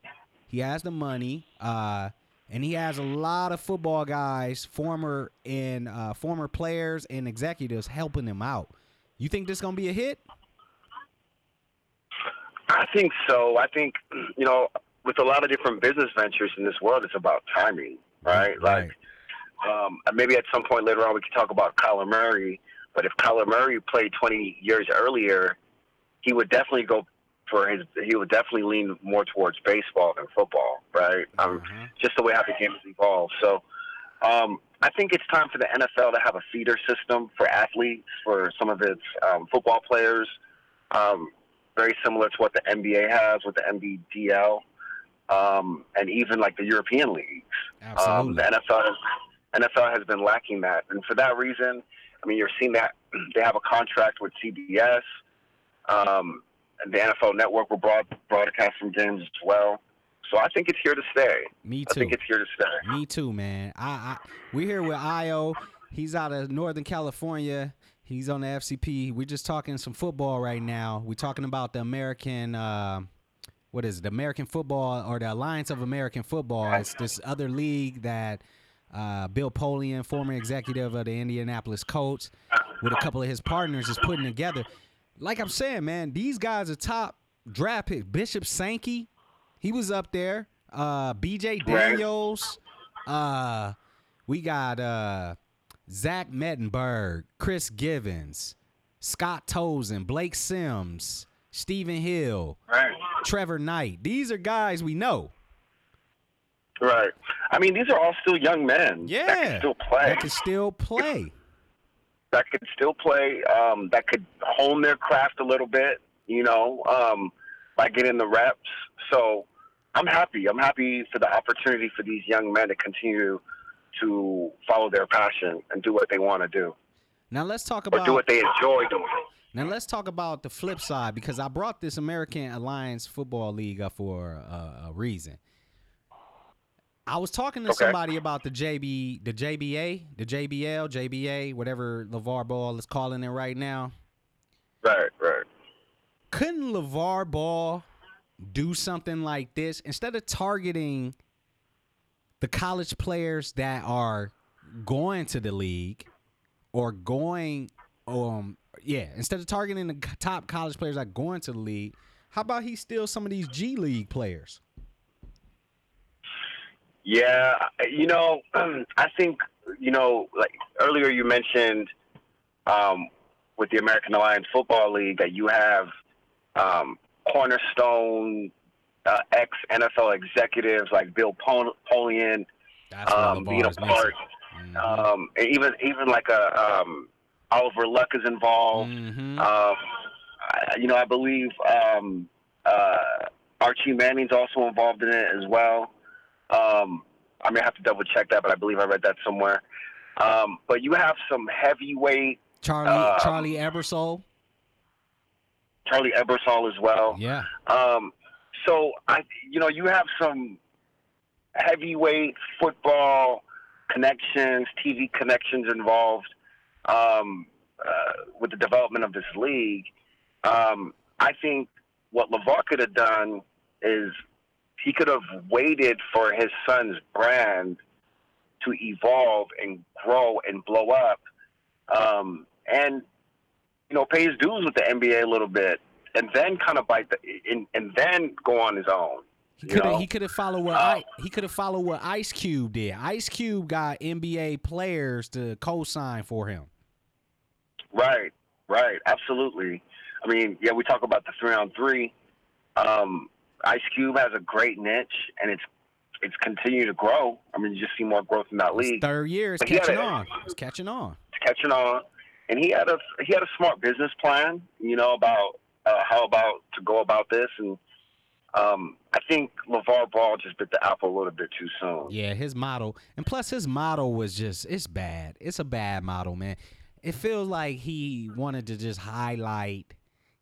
He has the money. Uh, and he has a lot of football guys, former and uh, former players and executives helping him out. You think this gonna be a hit? I think so. I think you know, with a lot of different business ventures in this world, it's about timing, right? Like, um, maybe at some point later on, we can talk about Kyler Murray. But if Kyler Murray played 20 years earlier, he would definitely go for his. He would definitely lean more towards baseball than football, right? Um, Mhm. just the way how the game has evolved. So, um, I think it's time for the NFL to have a feeder system for athletes, for some of its um, football players, um, very similar to what the NBA has with the NBDL, um, and even like the European leagues. Um, Absolutely. the NFL NFL has been lacking that, and for that reason, I mean, you're seeing that they have a contract with CBS, um, and the NFL Network will broad, broadcast some games as well. So I think it's here to stay. Me too. I think it's here to stay. Me too, man. I, I we're here with Io. He's out of Northern California. He's on the FCP. We're just talking some football right now. We're talking about the American uh, what is it? The American football or the Alliance of American Football. It's this other league that uh, Bill Polian, former executive of the Indianapolis Colts, with a couple of his partners, is putting together. Like I'm saying, man, these guys are top draft picks. Bishop Sankey, he was up there. Uh, B.J. Daniels. Uh, we got uh, Zach Mettenberg, Chris Givens, Scott Tolzien, Blake Sims, Stephen Hill, right. Trevor Knight. These are guys we know. Right. I mean, these are all still young men. Yeah. That can still play. That can still play. that could still play. Um, that could hone their craft a little bit. You know, um, by getting the reps. So I'm happy. I'm happy for the opportunity for these young men to continue to follow their passion and do what they want to do. Now let's talk or about do what they enjoy doing. Now let's talk about the flip side because I brought this American Alliance Football League up for a, a reason. I was talking to Okay. somebody about the JB, the JBA, the JBL, JBA, whatever LeVar Ball is calling it right now. Right, right. Couldn't LeVar Ball do something like this instead of targeting the college players that are going to the league or going um yeah, instead of targeting the top college players that are going to the league, how about he steal some of these G League players? Yeah, you know, I think you know, like earlier you mentioned um, with the American Alliance Football League that you have um, cornerstone uh, ex NFL executives like Bill Pol- Polian um, being a LeVar is missing. part. Mhm. Um, even even like a um, Oliver Luck is involved. Mhm. Um, you know, I believe um, uh, Archie Manning's also involved in it as well. Um, I may have to double check that, but I believe I read that somewhere. Um, but you have some heavyweight Charlie um, Charlie Ebersol. Charlie Ebersol as well. Yeah. Um, so I, you know, you have some heavyweight football connections, TV connections involved um, uh, with the development of this league. Um, I think what Levar could have done is he could have waited for his son's brand to evolve and grow and blow up, um, and you know, pay his dues with the NBA a little bit, and then kind of bite the, and, and then go on his own. He could have he could have followed what Uh, I, he could have followed what Ice Cube did. Ice Cube got NBA players to co-sign for him. Right, right, absolutely. I mean, yeah, we talk about the three on three. Um, Ice Cube has a great niche, and it's it's continued to grow. I mean, you just see more growth in that His league. third year But catching a- on. It's catching on. It's catching on, and he had a he had a smart business plan. You know about uh, how about to go about this, and um, I think LeVar Ball just bit the apple a little bit too soon. Yeah, his model, and plus his model was just it's bad. It's a bad model, man. It feels like he wanted to just highlight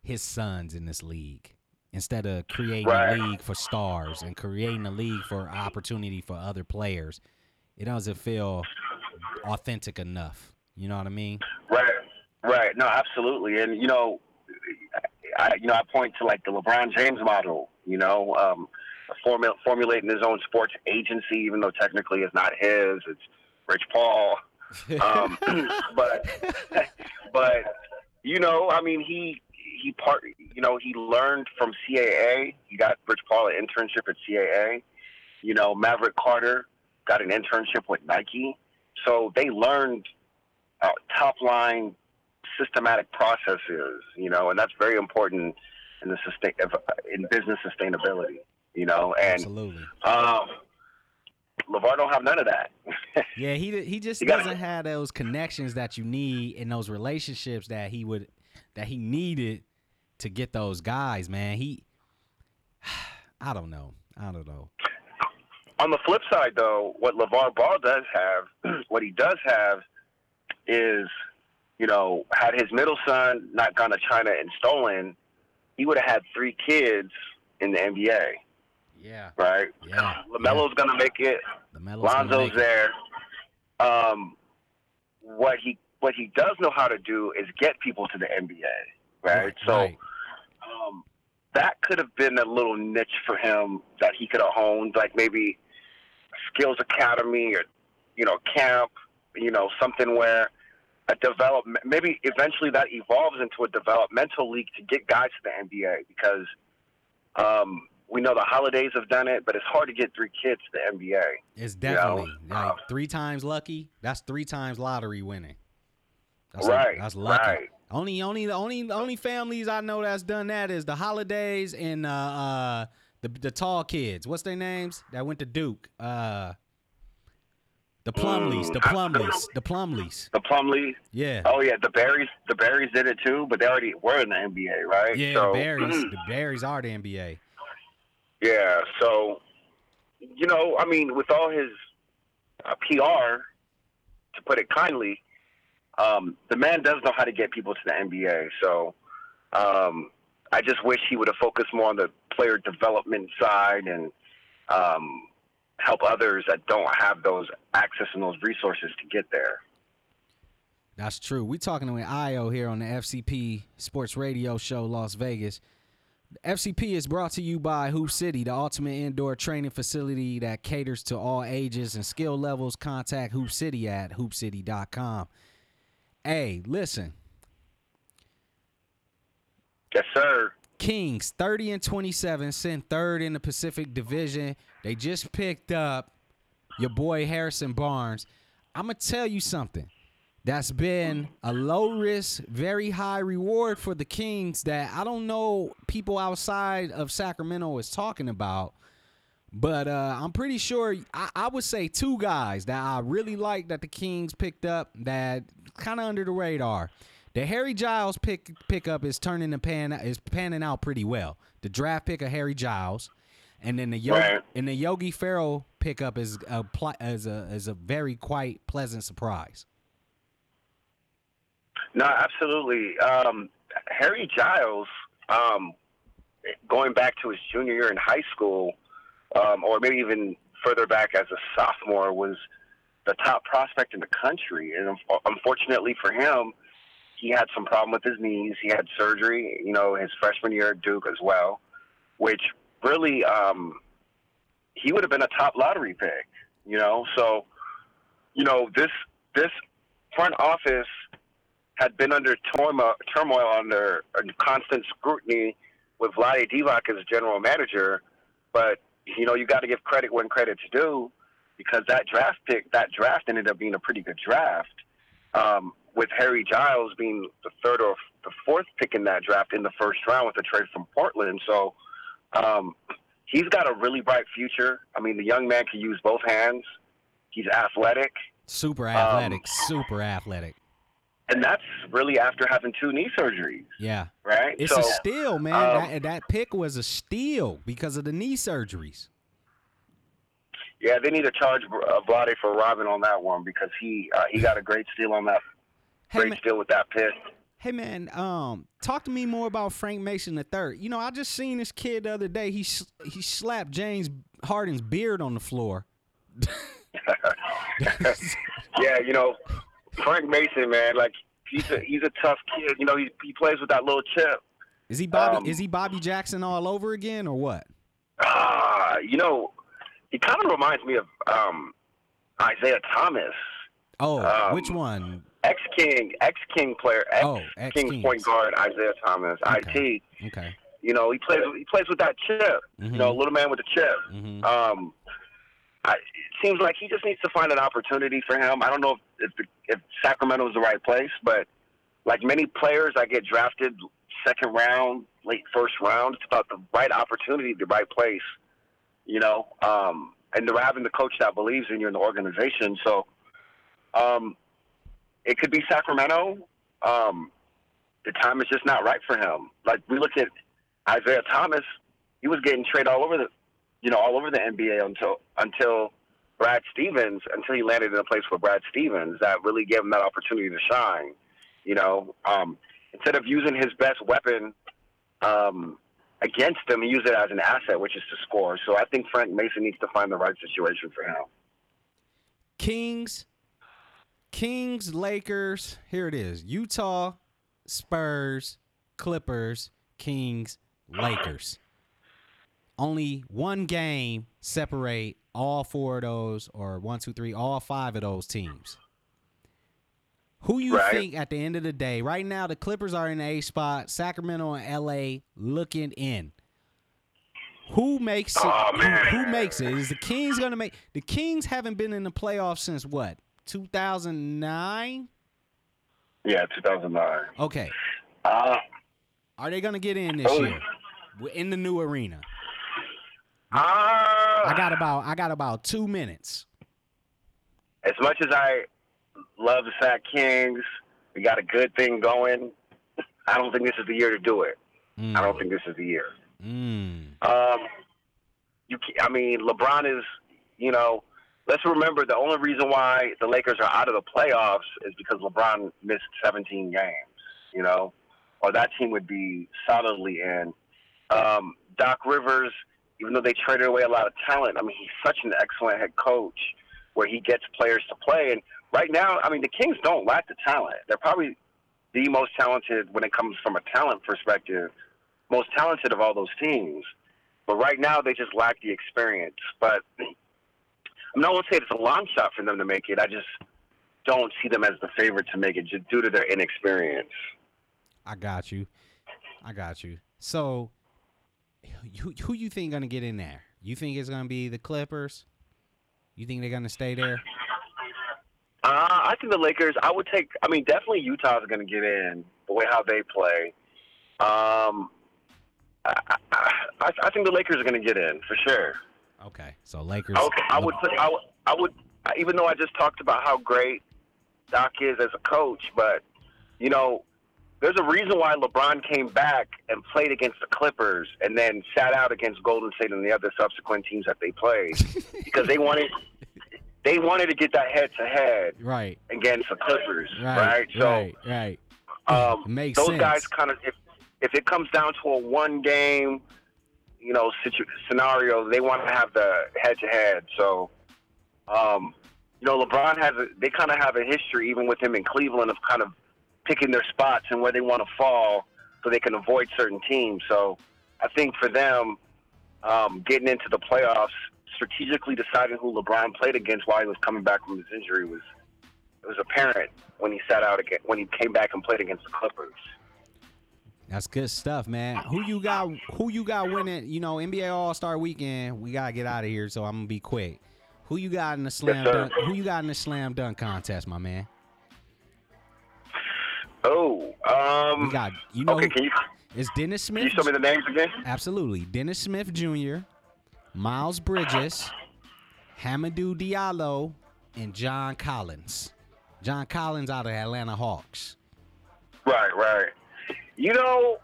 his sons in this league instead of creating Right. a league for stars and creating a league for opportunity for other players. It doesn't feel authentic enough. You know what I mean? Right, right. No, absolutely. And you know, I you know I point to like the LeBron James model. You know, um, formu- formulating his own sports agency, even though technically it's not his. It's Rich Paul. Um, but but you know, I mean, he he part. You know, he learned from CAA. He got Rich Paul an internship at CAA. You know, Maverick Carter got an internship with Nike. So they learned uh, top line systematic processes, you know, and that's very important in the sustain in business sustainability, you know. And Absolutely. um, Levar don't have none of that. Yeah, he he just gotta- doesn't have those connections that you need and those relationships that he would that he needed to get those guys, man. He I don't know. I don't know. On the flip side, though, what LeVar Ball does have, what he does have, is, you know, had his middle son not gone to China and stolen, he would have had three kids in the NBA, Yeah. right? Yeah. Lamelo's gonna make it. The Melo's Lonzo's make it. there. Um, what he what he does know how to do is get people to the NBA, right? so right. That could have been a little niche for him that he could have honed, like maybe Skills Academy or you know, camp, you know, something where a development maybe eventually that evolves into a developmental league to get guys to the NBA because um, we know the Holidays have done it, but it's hard to get three kids to the NBA. It's definitely you know? like um, three times lucky. That's three times lottery winning. That's right. A, that's lucky. Right. Only, only, the only, only families I know that's done that is the Holidays and uh, uh the the tall kids. What's their names that went to Duke? Uh, the Plumlees, the mm, Plumlees, the Plumlees. The Plumlees. Yeah. Oh yeah, the Barrys, the Barrys did it too, but they already were in the NBA, right? Yeah, so, the Barrys, the Barrys are the NBA. Yeah, so you know, I mean, with all his uh, PR, to put it kindly, um, the man does know how to get people to the NBA. So um, I just wish he would have focused more on the player development side and um, help others that don't have those access and those resources to get there. That's true. We talking with IO here on the FCP Sports Radio Show, Las Vegas. FCP is brought to you by Hoop City, the ultimate indoor training facility that caters to all ages and skill levels. Contact Hoop City at hoopcity.com. Hey, listen. Yes, sir. Kings 30 and 27, sent third in the Pacific Division. They just picked up your boy Harrison Barnes. I'm going to tell you something. That's been a low risk, very high reward for the Kings that I don't know people outside of Sacramento is talking about. But uh, I'm pretty sure I, I, would say two guys that I really like that the Kings picked up that kind of under the radar. The Harry Giles pick pickup is turning the pan is panning out pretty well. The draft pick of Harry Giles, and then the Yogi, right. and the Yogi Ferrell pickup is a is a is a very quite pleasant surprise. No, absolutely. Um, Harry Giles, um, going back to his junior year in high school, um, or maybe even further back as a sophomore, was the top prospect in the country. And unfortunately for him, he had some problem with his knees. He had surgery, you know, his freshman year at Duke as well, which really um, he would have been a top lottery pick, you know. So, you know, this this front office had been under turmoil, turmoil under constant scrutiny with Vlade Divac as general manager, but you know, you got to give credit when credit's due because that draft pick, that draft ended up being a pretty good draft. Um, with Harry Giles being the third or the fourth pick in that draft in the first round with a trade from Portland. So um, he's got a really bright future. I mean, the young man can use both hands. He's athletic. Super athletic. Um, super athletic. And that's really after having two knee surgeries. Yeah. Right? It's so, a steal, man. Um, that, that pick was a steal because of the knee surgeries. Yeah, they need to charge uh, Vlade for robbing on that one because he uh, he got a great steal on that Hey, Great man. still with that pick. Hey man, um, talk to me more about Frank Mason the third. You know, I just seen this kid the other day. He he slapped James Harden's beard on the floor. yeah, you know, Frank Mason, man, like he's a he's a tough kid. You know, he he plays with that little chip. Is he Bobby? Um, is he Bobby Jackson all over again, or what? Ah, uh, you know, he kind of reminds me of um, Isiah Thomas. Oh, um, which one? Ex King, ex King player, ex oh, King point guard Isaiah Thomas, okay. IT. Okay. You know, he plays he plays with that chip. Mm-hmm. You know, little man with the chip. Mm-hmm. Um, I, it seems like he just needs to find an opportunity for him. I don't know if if, if Sacramento is the right place, but like many players, I get drafted second round, late first round. It's about the right opportunity, the right place. You know, um, and they're having the coach that believes in you in the organization. So, um, it could be Sacramento. Um, the time is just not right for him. Like we look at Isaiah Thomas, he was getting traded all over the, you know, all over the NBA until until Brad Stevens, until he landed in a place for Brad Stevens that really gave him that opportunity to shine. You know, um, instead of using his best weapon um, against him, he used it as an asset, which is to score. So I think Frank Mason needs to find the right situation for him. Kings Kings, Lakers. Here it is: Utah, Spurs, Clippers, Kings, Lakers. Only one game separate all four of those, or one, two, three, all five of those teams. Who you Right. think at the end of the day? Right now, the Clippers are in the A spot. Sacramento and LA looking in. Who makes it? Oh, who- who, makes it? Is the Kings gonna make? The Kings haven't been in the playoffs since what? 2009. Yeah, 2009. Okay, Uh, are they gonna get in this Oh. year in the new arena? Uh, I got about I got about two minutes. as much as I love the Sac Kings, we got a good thing going. I don't think this is the year to do it. I don't think this is the year. Mm. Um, you, I mean, LeBron is, you know, let's remember the only reason why the Lakers are out of the playoffs is because LeBron missed 17 games, you know, or that team would be solidly in. Um, Doc Rivers, even though they traded away a lot of talent, I mean, he's such an excellent head coach where he gets players to play. And right now, I mean, the Kings don't lack the talent. They're probably the most talented when it comes from a talent perspective, most talented of all those teams. But right now, they just lack the experience. But I'm not going to say it's a long shot for them to make it. I just don't see them as the favorite to make it just due to their inexperience. I got you. I got you. So, who who you think gonna get in there? You think it's gonna be the Clippers? You think they're gonna stay there? Uh, I think the Lakers. I would take. I mean, definitely Utah's going to get in the way how they play. Um, I, I, I I think the Lakers are going to get in for sure. Okay, so Lakers. Okay, I would put. I would. I would. Even though I just talked about how great Doc is as a coach, but you know, there's a reason why LeBron came back and played against the Clippers and then sat out against Golden State and the other subsequent teams that they played because they wanted they wanted to get that head to head Right, against the Clippers, right, right? So right, right. um, Makes those sense. guys kind of if if it comes down to a one game, you know, situ- scenario, they want to have the head to head. So, um, you know, LeBron has a, they kind of have a history even with him in Cleveland of kind of picking their spots and where they want to fall so they can avoid certain teams. So, I think for them, um, getting into the playoffs, strategically deciding who LeBron played against while he was coming back from his injury was it was apparent when he sat out again when he came back and played against the Clippers. That's good stuff, man. Who you got? Who you got winning? You know, NBA All Star Weekend. We gotta get out of here, so I'm gonna be quick. Who you got in the slam sir. dunk? Who you got in the slam dunk contest, my man? Oh, um, We got. You know, okay. who, Can you it's Dennis can Smith. you show me the names again? Absolutely. Dennis Smith Jr., Miles Bridges, Hamidou Diallo, and John Collins. John Collins out of Atlanta Hawks. Right, right. You know,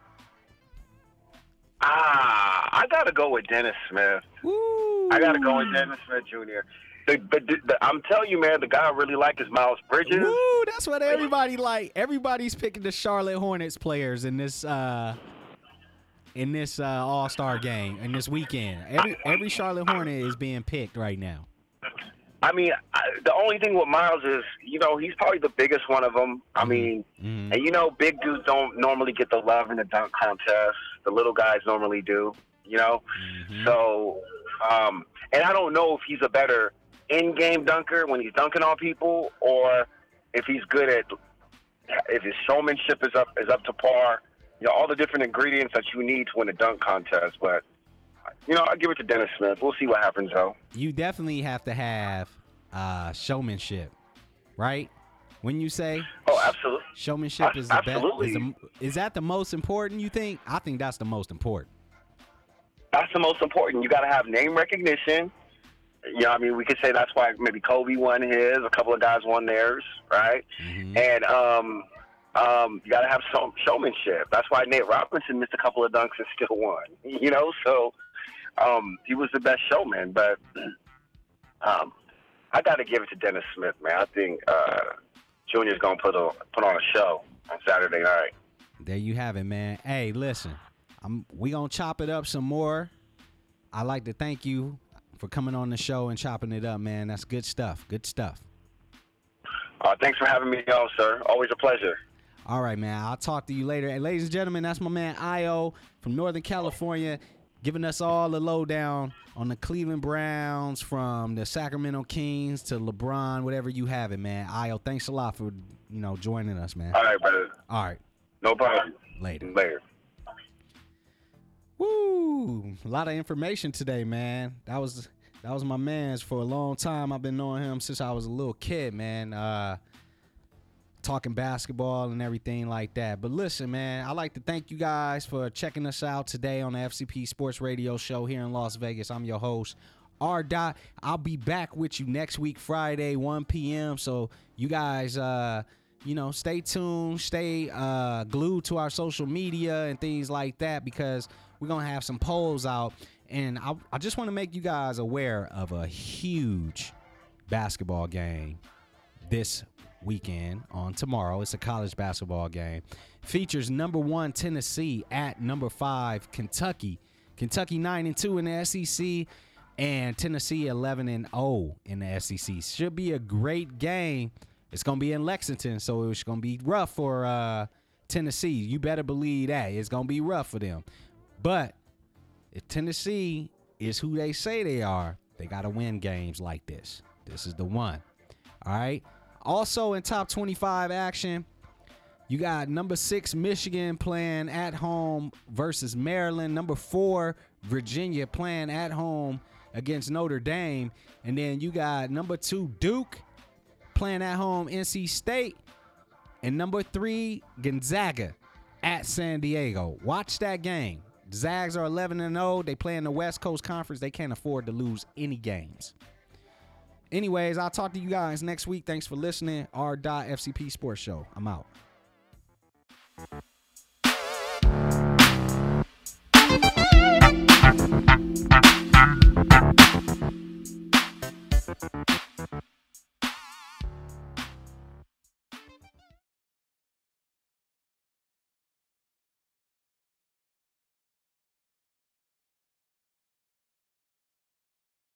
ah, I gotta go with Dennis Smith. Woo! I gotta go with Dennis Smith Jr. The, the, the, I'm telling you, man, the guy I really like is Miles Bridges. Woo! That's what everybody like. Everybody's picking the Charlotte Hornets players in this uh in this uh, All Star game in this weekend. Every every Charlotte Hornet is being picked right now. I mean, I, the only thing with Miles is, you know, he's probably the biggest one of them. I mean, Mhm. and you know, big dudes don't normally get the love in the dunk contest. The little guys normally do, you know. Mhm. So, um, and I don't know if he's a better in-game dunker when he's dunking on people, or if he's good at if his showmanship is up is up to par. You know, all the different ingredients that you need to win a dunk contest. But you know, I give it to Dennis Smith. We'll see what happens though. you definitely have to have uh, showmanship, right? When you say Oh, absolutely. showmanship is the best, is, Absolutely. the, is that the most important? You think? I think that's the most important. That's the most important. You got to have name recognition. You know, I mean, we could say that's why maybe Kobe won his. A couple of guys won theirs, right? Mhm. And um, um, you got to have some showmanship. That's why Nate Robinson missed a couple of dunks and still won. You know, so um, he was the best showman. But um, I got to give it to Dennis Smith, man. I think uh, Junior's gonna put a put on a show on Saturday night. There you have it, man. Hey, listen, I'm we gonna chop it up some more. I'd like to thank you for coming on the show and chopping it up, man. That's good stuff. Good stuff. Uh, thanks for having me on, sir. Always a pleasure. All right, man. I'll talk to you later. And ladies and gentlemen, that's my man Io from Northern California. giving us all the lowdown on the Cleveland Browns from the Sacramento Kings to LeBron, whatever you have it, man. Io, thanks a lot for you know joining us, man. All right, brother. All right. No problem. Later. Later. Woo! A lot of information today, man. That was that was my man's for a long time. I've been knowing him since I was a little kid, man. Uh talking basketball and everything like that. But listen, man, I like to thank you guys for checking us out today on the FCP Sports Radio show here in Las Vegas. I'm your host, R. Dot. I'll be back with you next week, Friday, 1 p.m. So you guys uh you know, stay tuned, stay uh, glued to our social media and things like that because we're gonna have some polls out. And I, I just want to make you guys aware of a huge basketball game this weekend on tomorrow. It's a college basketball game. Features number one Tennessee at number five Kentucky. Kentucky nine and two in the SEC, and Tennessee eleven and zero in the SEC. Should be a great game. It's gonna be in Lexington, so it's gonna be rough for uh, Tennessee. You better believe that it's gonna be rough for them. But if Tennessee is who they say they are, they gotta win games like this. This is the one. All right. Also in top 25 action, you got number six Michigan playing at home versus Maryland. Number four Virginia playing at home against Notre Dame, and then you got number two Duke playing at home NC State. And number three, Gonzaga at San Diego. Watch that game. Zags are 11 and 0. They play in the West Coast Conference. They can't afford to lose any games. Anyways, I'll talk to you guys next week. Thanks for listening. R. FCP Sports Show. I'm out.